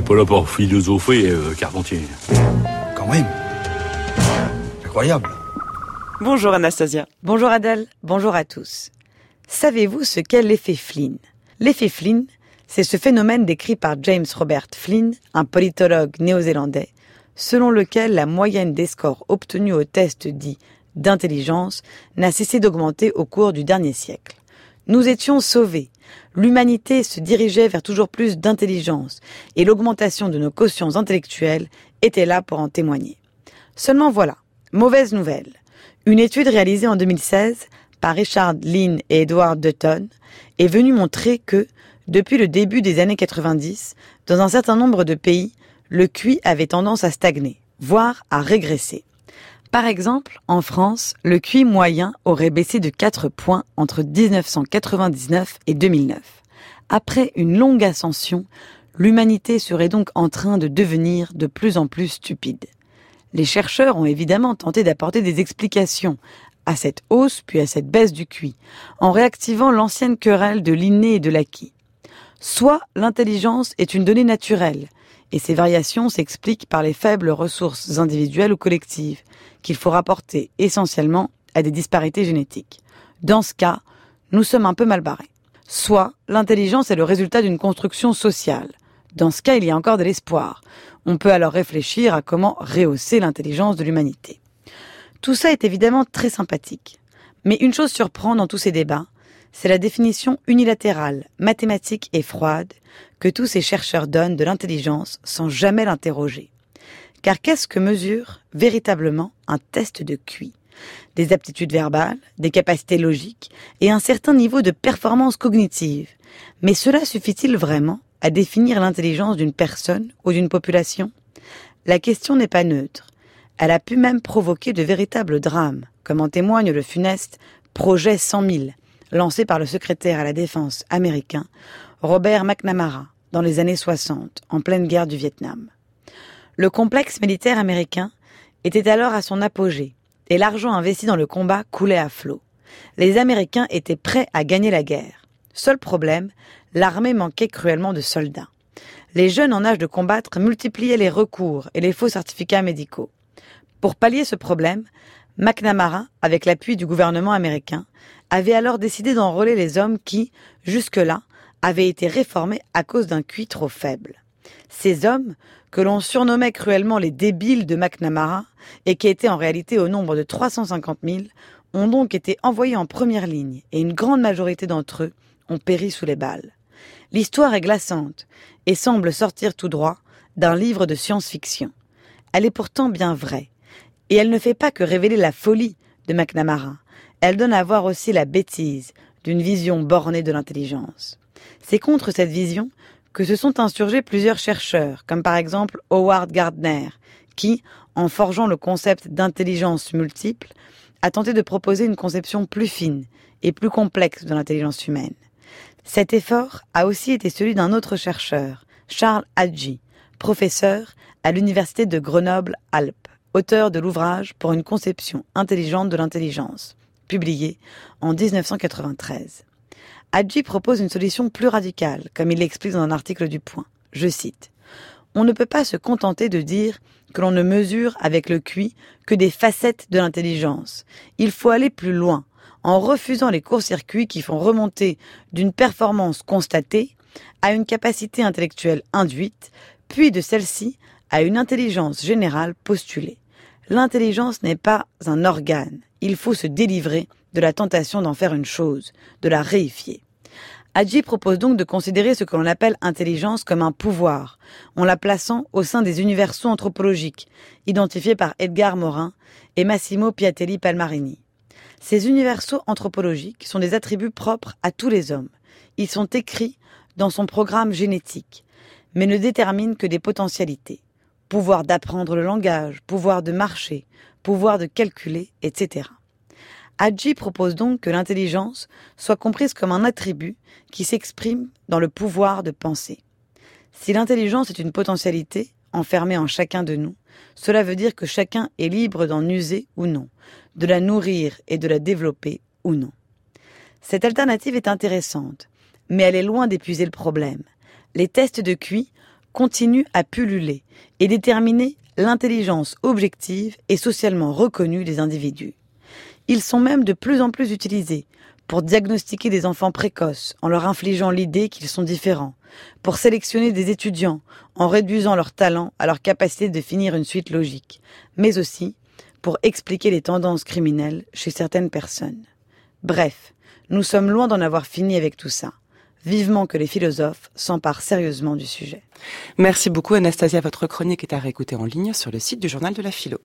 n'est pas là pour philosopher, euh, Carpentier. Quand même. Incroyable. Bonjour Anastasia. Bonjour Adèle, bonjour à tous. Savez-vous ce qu'est l'effet Flynn? L'effet Flynn, c'est ce phénomène décrit par James Robert Flynn, un politologue néo-zélandais, selon lequel la moyenne des scores obtenus au test dit d'intelligence n'a cessé d'augmenter au cours du dernier siècle. Nous étions sauvés. L'humanité se dirigeait vers toujours plus d'intelligence et l'augmentation de nos quotients intellectuels était là pour en témoigner. Seulement voilà, mauvaise nouvelle. Une étude réalisée en 2016 par Richard Lynn et Edward Dutton est venue montrer que, depuis le début des années 90, dans un certain nombre de pays, le QI avait tendance à stagner, voire à régresser. Par exemple, en France, le QI moyen aurait baissé de 4 points entre 1999 et 2009. Après une longue ascension, l'humanité serait donc en train de devenir de plus en plus stupide. Les chercheurs ont évidemment tenté d'apporter des explications à cette hausse puis à cette baisse du QI, en réactivant l'ancienne querelle de l'inné et de l'acquis. Soit l'intelligence est une donnée naturelle, et ces variations s'expliquent par les faibles ressources individuelles ou collectives, qu'il faut rapporter essentiellement à des disparités génétiques. Dans ce cas, nous sommes un peu mal barrés. Soit l'intelligence est le résultat d'une construction sociale. Dans ce cas, il y a encore de l'espoir. On peut alors réfléchir à comment rehausser l'intelligence de l'humanité. Tout ça est évidemment très sympathique. Mais une chose surprend dans tous ces débats, c'est la définition unilatérale, mathématique et froide que tous ces chercheurs donnent de l'intelligence sans jamais l'interroger. Car qu'est-ce que mesure véritablement un test de QI Des aptitudes verbales, des capacités logiques et un certain niveau de performance cognitive. Mais cela suffit-il vraiment à définir l'intelligence d'une personne ou d'une population? La question n'est pas neutre. Elle a pu même provoquer de véritables drames, comme en témoigne le funeste Projet 100 000, lancé par le secrétaire à la défense américain Robert McNamara dans les années 60, en pleine guerre du Vietnam. Le complexe militaire américain était alors à son apogée et l'argent investi dans le combat coulait à flot. Les Américains étaient prêts à gagner la guerre. Seul problème, l'armée manquait cruellement de soldats. Les jeunes en âge de combattre multipliaient les recours et les faux certificats médicaux. Pour pallier ce problème, McNamara, avec l'appui du gouvernement américain, avait alors décidé d'enrôler les hommes qui, jusque-là, avaient été réformés à cause d'un QI trop faible. Ces hommes, que l'on surnommait cruellement les débiles de McNamara, et qui étaient en réalité au nombre de 350 000, ont donc été envoyés en première ligne, et une grande majorité d'entre eux ont péri sous les balles. L'histoire est glaçante, et semble sortir tout droit d'un livre de science-fiction. Elle est pourtant bien vraie, et elle ne fait pas que révéler la folie de McNamara, elle donne à voir aussi la bêtise d'une vision bornée de l'intelligence. C'est contre cette vision que se sont insurgés plusieurs chercheurs, comme par exemple Howard Gardner, qui, en forgeant le concept d'intelligence multiple, a tenté de proposer une conception plus fine et plus complexe de l'intelligence humaine. Cet effort a aussi été celui d'un autre chercheur, Charles Hadji, professeur à l'université de Grenoble-Alpes, auteur de l'ouvrage pour une conception intelligente de l'intelligence, publié en 1993. Hadji propose une solution plus radicale, comme il l'explique dans un article du Point. Je cite. On ne peut pas se contenter de dire que l'on ne mesure avec le QI que des facettes de l'intelligence. Il faut aller plus loin, en refusant les courts-circuits qui font remonter d'une performance constatée à une capacité intellectuelle induite, puis de celle-ci à une intelligence générale postulée. L'intelligence n'est pas un organe, il faut se délivrer de la tentation d'en faire une chose, de la réifier. Hadji propose donc de considérer ce que l'on appelle intelligence comme un pouvoir, en la plaçant au sein des universaux anthropologiques, identifiés par Edgar Morin et Massimo Piatelli Palmarini. Ces universaux anthropologiques sont des attributs propres à tous les hommes. Ils sont écrits dans son programme génétique, mais ne déterminent que des potentialités. Pouvoir d'apprendre le langage, pouvoir de marcher, pouvoir de calculer, etc. Hadji propose donc que l'intelligence soit comprise comme un attribut qui s'exprime dans le pouvoir de penser. Si l'intelligence est une potentialité enfermée en chacun de nous, cela veut dire que chacun est libre d'en user ou non, de la nourrir et de la développer ou non. Cette alternative est intéressante, mais elle est loin d'épuiser le problème. Les tests de QI continuent à pulluler et déterminer l'intelligence objective et socialement reconnue des individus. Ils sont même de plus en plus utilisés pour diagnostiquer des enfants précoces en leur infligeant l'idée qu'ils sont différents, pour sélectionner des étudiants en réduisant leur talent à leur capacité de finir une suite logique, mais aussi pour expliquer les tendances criminelles chez certaines personnes. Bref, nous sommes loin d'en avoir fini avec tout ça. Vivement que les philosophes s'emparent sérieusement du sujet. Merci beaucoup Anastasia. Votre chronique est à réécouter en ligne sur le site du journal de la philo.